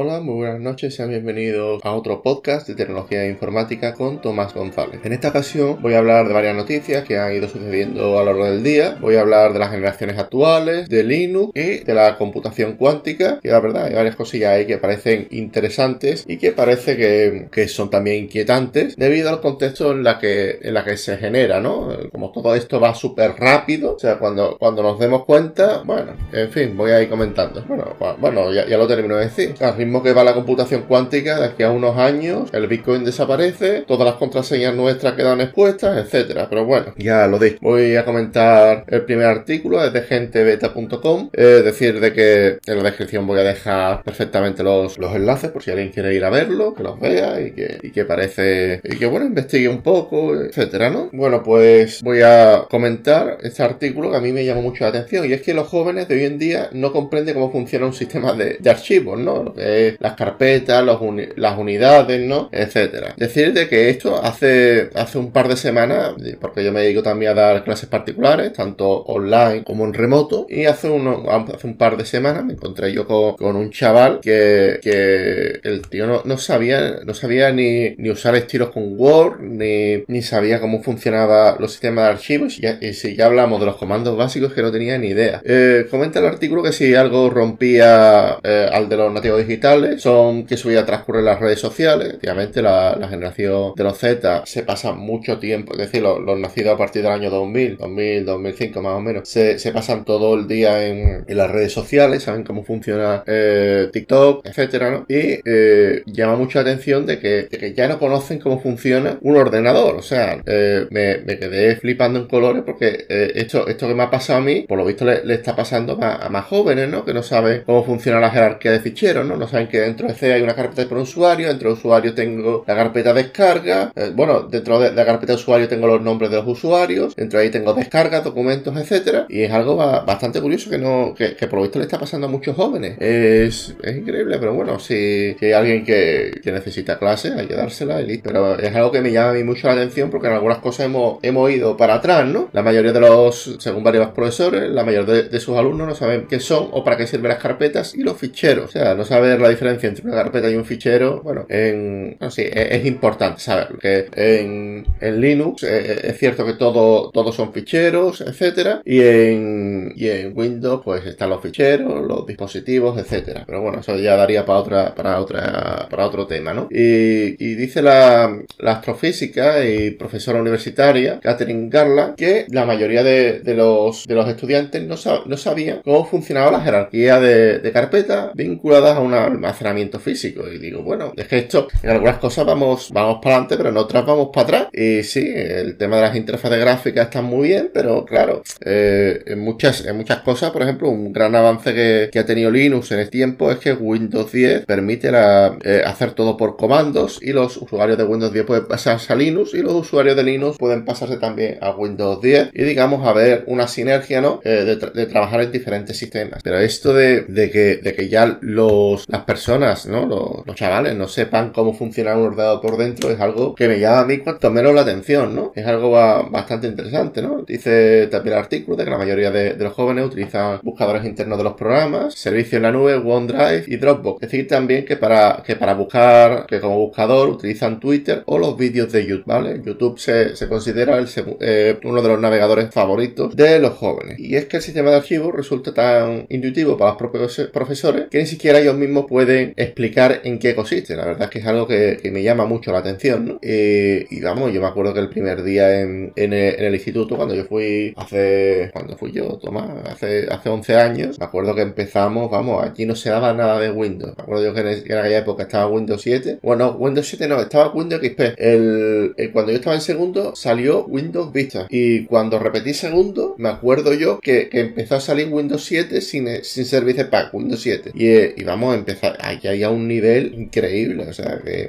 Hola, muy buenas noches, sean bienvenidos a otro podcast de tecnología e informática con Tomás González. En esta ocasión voy a hablar de varias noticias que han ido sucediendo a lo largo del día. Voy a hablar de las generaciones actuales, de Linux y de la computación cuántica, que la verdad hay varias cosillas ahí que parecen interesantes y que parece que, son también inquietantes debido al contexto en la que, en la que se genera, ¿no? Como todo esto va súper rápido, o sea, cuando, cuando nos demos cuenta, bueno, en fin, voy a ir comentando. Bueno, bueno, ya, lo termino de decir que va la computación cuántica, de aquí a unos años el Bitcoin desaparece, todas las contraseñas nuestras quedan expuestas, etcétera. Pero bueno, ya lo dicho. Voy a comentar el primer artículo desde gentebeta.com. Es decir, de que en la descripción voy a dejar perfectamente los, los enlaces por si alguien quiere ir a verlo, que los vea y que, y que parece. y que bueno, investigue un poco, etcétera, ¿no? Bueno, pues voy a comentar este artículo que a mí me llamó mucho la atención y es que los jóvenes de hoy en día no comprenden cómo funciona un sistema de, de archivos, ¿no? Lo las carpetas, las unidades, ¿no? Etcétera. Decirte que esto hace, hace un par de semanas, porque yo me dedico también a dar clases particulares, tanto online como en remoto, y hace, uno, hace un par de semanas me encontré yo con, un chaval que, que el tío no, sabía, no sabía ni, ni usar estilos con Word, ni, ni sabía cómo funcionaba los sistemas de archivos, y, si ya hablamos de los comandos básicos que no tenía ni idea. Eh, comenta el artículo que si algo rompía eh, al de los nativos digitales, son que su vida transcurre en las redes sociales. Obviamente la, generación de los Z se pasa mucho tiempo, es decir, los, nacidos a partir del año 2000, 2000, 2005 más o menos, se, pasan todo el día en, las redes sociales, saben cómo funciona eh, TikTok, etcétera. Y eh, llama mucha atención de que, ya no conocen cómo funciona un ordenador. O sea, eh, me, quedé flipando en colores porque esto, esto que me ha pasado a mí, por lo visto le, está pasando a, más jóvenes, ¿no? Que no saben cómo funciona la jerarquía de ficheros, ¿no? No saben que dentro de C hay una carpeta por usuario, dentro de usuario tengo la carpeta descarga, eh, bueno, dentro de la carpeta usuario tengo los nombres de los usuarios, dentro de ahí tengo descargas, documentos, etcétera, y es algo bastante curioso que no, que, por lo visto le está pasando a muchos jóvenes. Es, increíble, pero bueno, si, hay alguien que, necesita clase, hay que dársela y listo. Pero es algo que me llama a mí mucho la atención porque en algunas cosas hemos, hemos ido para atrás, ¿no? La mayoría de los, según varios profesores, la mayoría de, de sus alumnos no saben qué son o para qué sirven las diferentes y los ficheros. O sea, no saber la diferencia entre una carpeta y un fichero, bueno, en, no, sí, es, importante saberlo. Que en, en Linux eh, eh, es cierto que todo, todos son ficheros, etcétera, y en, y en Windows pues están los ficheros, los dispositivos, etcétera. Pero bueno, eso ya daría para otra, para otra, para otro tema, ¿no? Y, dice la, astrofísica y profesora universitaria, Catherine Garland, que la mayoría de, de los, de los estudiantes no, no sabían cómo funcionaba la jerarquía de, de carpetas vinculadas a almacenamiento físico. Y digo, bueno, es que esto, en algunas cosas vamos, vamos para adelante, pero en otras vamos para atrás. Y sí, el tema de las interfaces gráficas está muy bien, pero claro, eh, en, muchas, en muchas cosas, por ejemplo, un gran avance que, ha tenido Linux en este tiempo es que Windows 10 permite eh, hacer todo por comandos y los usuarios de Windows 10 pueden pasarse a Linux y los usuarios de Linux pueden pasarse también a Windows 10 y digamos a ver una sinergia, ¿no? Eh, de, trabajar en diferentes sistemas. Pero esto de, que, de que ya los, las personas, ¿no? Los, chavales no sepan cómo funciona un ordenador por dentro es algo que me llama a mí cuanto menos la atención, ¿no? Es algo bastante interesante, ¿no? Dice también el artículo de que la mayoría de, los jóvenes utilizan buscadores internos de los programas, servicios en la nube, OneDrive y Dropbox. Es decir también que para, que para buscar, que como buscador utilizan Twitter o los vídeos de YouTube, ¿vale? YouTube se, considera el, eh, uno de los navegadores favoritos de los jóvenes. Y es que el sistema de archivos resulta tan intuitivo para los propios profesores que ni siquiera ellos mismos pueden explicar en qué consiste. La verdad es que es algo que, me llama mucho la atención. Eh, y vamos, yo me acuerdo que el primer día en, el, instituto, cuando yo fui hace... cuando fui yo, Tomás? Hace, hace 11 años, me acuerdo que empezamos, vamos, aquí no se daba nada de Windows. Me acuerdo yo que en, aquella época estaba Windows 7. Bueno, Windows 7 no, estaba Windows XP. El, cuando yo estaba en segundo, salió Windows Vista. Y cuando repetí segundo, me acuerdo yo que, empezó a salir Windows 7 sin, sin servicio pack, Windows 7. Y, y vamos a empezar, aquí hay a un nivel increíble, o sea, que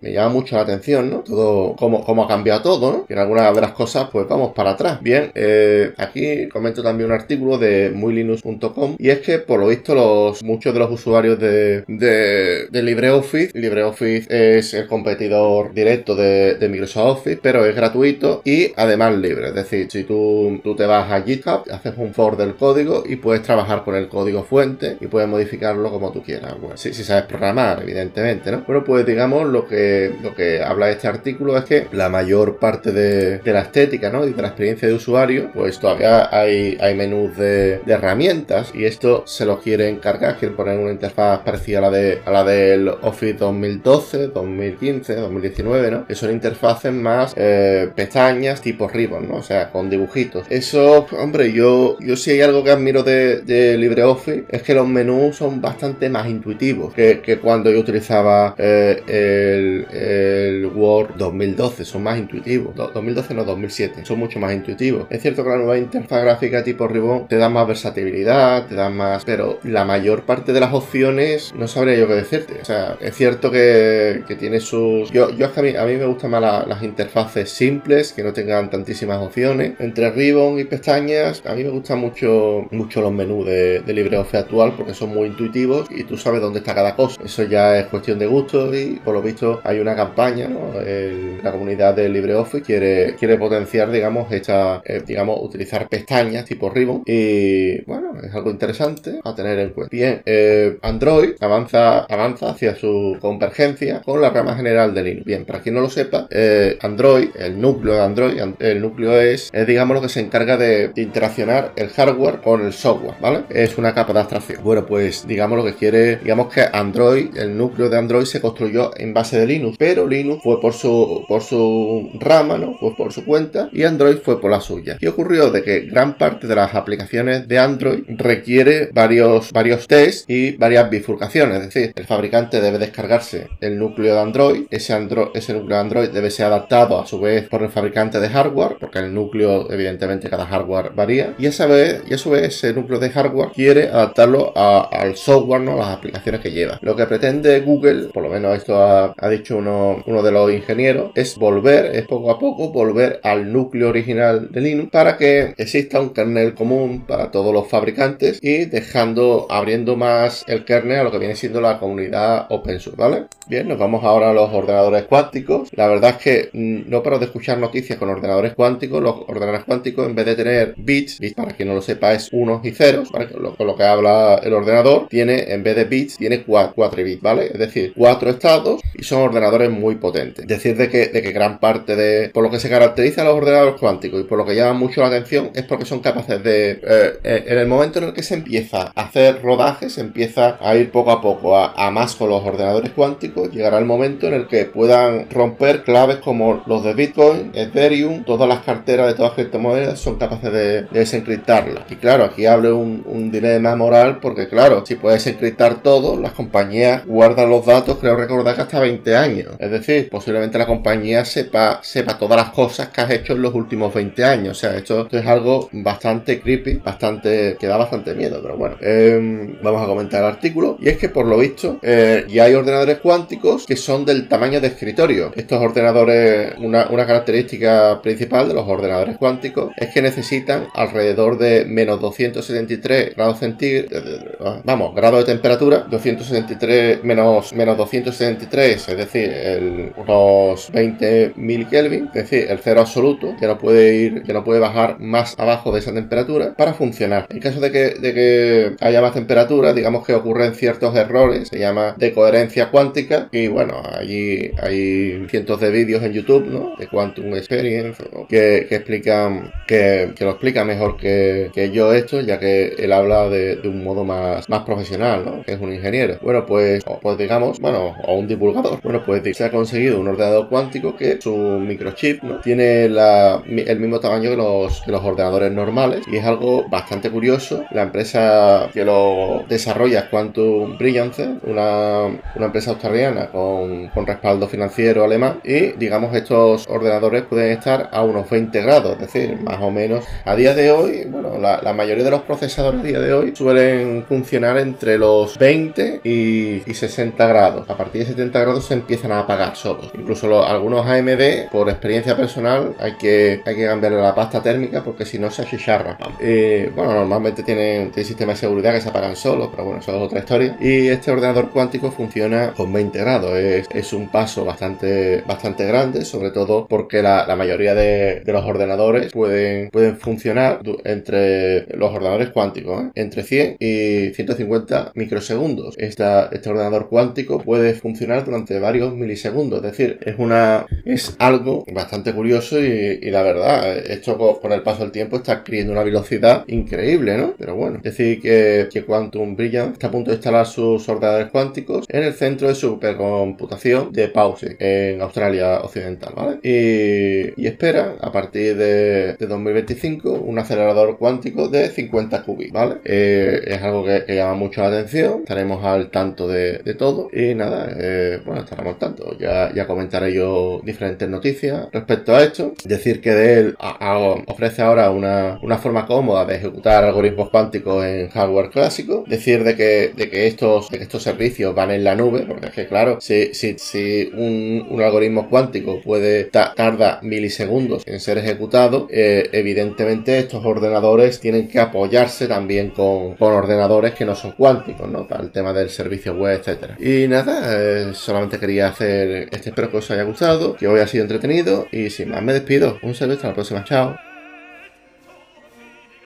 me, llama mucho la atención, ¿no? Todo, cómo, cómo ha cambiado todo, ¿no? Y en algunas de las cosas, pues vamos para atrás. Bien, eh, aquí comento también un artículo de muylinux.com y es que, por lo visto, los muchos de los usuarios de, LibreOffice, LibreOffice es el competidor directo de, Microsoft Office, pero es gratuito y además libre. Es decir, si tú, tú te vas a GitHub, haces un for del código y puedes trabajar con el código fuente y puedes modificarlo como tú quieras. Si, sabes programar, evidentemente, ¿no? Bueno, pues digamos lo que, lo que habla este artículo es que la mayor parte de, la estética, ¿no? Y de la experiencia de usuario, pues todavía hay, hay menús de, herramientas y esto se lo quieren cargar, quieren poner una interfaz parecida a la, de, a la del Office 2012, 2015, 2019, ¿no? Que son interfaces más eh, pestañas tipo ribbon, ¿no? O sea, con dibujitos. Eso, hombre, yo, yo si hay algo que admiro de, de LibreOffice es que los menús son bastante más intuitivos que, cuando yo utilizaba eh, el, Word 2012, son más intuitivos. 2012 no, 2007, son mucho más intuitivos. Es cierto que la nueva interfaz gráfica tipo ribbon te da más versatilidad, te da más, pero la mayor parte de las opciones no sabría yo qué decirte. O sea, es cierto que, tiene sus... Yo, yo es que a mí, a mí me gustan más las interfaces simples, que no tengan tantísimas opciones. Entre ribbon y pestañas, a mí me gustan mucho, mucho los menús de, LibreOffice actual porque son muy intuitivos tú sabes dónde está cada cosa. Eso ya es cuestión de gusto y por lo visto hay una campaña, ¿no? la comunidad de LibreOffice quiere, quiere potenciar, digamos, esta, eh, digamos, utilizar pestañas tipo ribbon y bueno, es algo interesante a tener en cuenta. Bien, eh, Android avanza, avanza hacia su convergencia con la rama general de Linux. Bien, para quien no lo sepa, eh, Android, el núcleo de Android, el núcleo es, es digamos, lo que se encarga de, de interaccionar el hardware con el software, ¿vale? Es una capa de abstracción. Bueno, pues digamos lo que quiere, digamos que Android, el núcleo de Android se construyó en base de Linux, pero Linux fue por su, por su rama, ¿no? Fue por su cuenta y Android fue por la suya. ¿Qué ocurrió? De que gran parte de las aplicaciones de Android requiere varios, varios tests y varias bifurcaciones, es decir, el fabricante debe descargarse el núcleo de Android, ese, Android, ese núcleo de Android debe ser adaptado a su vez por el fabricante de hardware, porque el núcleo, evidentemente, cada hardware varía, y esa vez, y a su vez ese núcleo de hardware quiere adaptarlo al software, ¿no? Las aplicaciones que lleva. Lo que pretende Google, por lo menos esto ha, dicho uno, de los ingenieros, es volver, es poco a poco, volver al núcleo original de Linux para que exista un kernel común para todos los fabricantes y dejando, abriendo más el kernel a lo que viene siendo la comunidad open source, ¿vale? Bien, nos vamos ahora a los ordenadores cuánticos. La verdad es que mm, no paro de escuchar noticias con ordenadores cuánticos. Los ordenadores cuánticos, en vez de tener bits, bits para quien no lo sepa, es unos y ceros. Con lo que habla el ordenador, tiene, en vez de bits, tiene 4, bits, ¿vale? Es decir, cuatro estados y son ordenadores muy potentes. Decir de que, de que gran parte de, por lo que se caracteriza a los ordenadores cuánticos y por lo que llama mucho la atención es porque son capaces de, eh, eh, en el momento en el que se empieza a hacer rodajes, se empieza a ir poco a poco a, más con los ordenadores cuánticos, llegará el momento en el que puedan romper claves como los de Bitcoin, Ethereum, todas las carteras de todas las criptomonedas son capaces de, desencriptarlas. Y claro, aquí hablo un, un dilema moral porque claro, si puedes encriptar todo, las compañías guardan los datos, creo recordar que hasta 20 años. Es decir, posiblemente la compañía sepa, sepa todas las cosas que has hecho en los últimos 20 años. O sea, esto, es algo bastante creepy, bastante, que da bastante miedo, pero bueno. Em, vamos a comentar el artículo. Y es que por lo visto, eh, ya hay ordenadores cuánticos que son del tamaño de escritorio. Estos ordenadores, una, una característica principal de los ordenadores cuánticos es que necesitan alrededor de menos 273 grados centígrados, vamos, grado de temperatura, 273 menos, menos 273, es decir, el, unos 20.000 Kelvin, es decir, el cero absoluto, que no puede ir, que no puede bajar más abajo de esa temperatura para funcionar. En caso de que, de que haya más temperatura, digamos que ocurren ciertos errores, se llama de coherencia cuántica, y bueno, allí hay cientos de vídeos en YouTube, ¿no? De Quantum Experience, que, que explican, que, que, lo explica mejor que, que yo esto, ya que él habla de, de un modo más, más profesional, ¿no? Que es un ingeniero. Bueno, pues, pues digamos, bueno, o un divulgador. Bueno, pues se ha conseguido un ordenador cuántico que su microchip ¿no? tiene la, el mismo tamaño que los, que los ordenadores normales y es algo bastante curioso. La empresa que lo desarrolla es Quantum Brilliance, una, una empresa australiana con, con, respaldo financiero alemán y digamos estos ordenadores pueden estar a unos 20 grados, es decir, más o menos a día de hoy, bueno, la, la mayoría de los procesadores a día de hoy suelen funcionar entre los 20 y, 60 grados. A partir de 70 grados se empiezan a apagar solos. Incluso algunos AMD, por experiencia personal, hay que, hay que cambiarle la pasta térmica porque si no se achicharra. Eh, bueno, normalmente tienen, tienen sistemas de seguridad que se apagan solos, pero bueno, eso es otra historia. Y este ordenador cuántico funciona con 20 grados. Es, un paso bastante, bastante grande, sobre todo porque la, mayoría de, los ordenadores pueden, pueden funcionar entre los ordenadores cuánticos, ¿eh? entre 100 y 150 micro microsegundos. Este ordenador cuántico puede funcionar durante varios milisegundos. Es decir, es una es algo bastante curioso y, la verdad, esto con el paso del tiempo está adquiriendo una velocidad increíble, ¿no? Pero bueno, es decir que, que Quantum Brilliant está a punto de instalar sus ordenadores cuánticos en el centro de supercomputación de Pause, en Australia Occidental, ¿vale? Y, espera, a partir de, 2025, un acelerador cuántico de 50 qubits, ¿vale? Eh, es algo que, llama mucho la atención, estaremos al tanto de, todo y nada, eh, bueno, estaremos al tanto. Ya, ya comentaré yo diferentes noticias respecto a esto. Decir que de él ofrece ahora una, forma cómoda de ejecutar algoritmos cuánticos en hardware clásico. Decir de que, de que, estos, de estos servicios van en la nube, porque es que claro, si, si, si un, un algoritmo cuántico puede tarda milisegundos en ser ejecutado, eh, evidentemente estos ordenadores tienen que apoyarse también con, con ordenadores que no son cuánticos, Para el tema del servicio web, etcétera. Y nada, eh, solamente quería hacer este, espero que os haya gustado, que hoy ha sido entretenido y sin más me despido. Un saludo hasta la próxima, chao.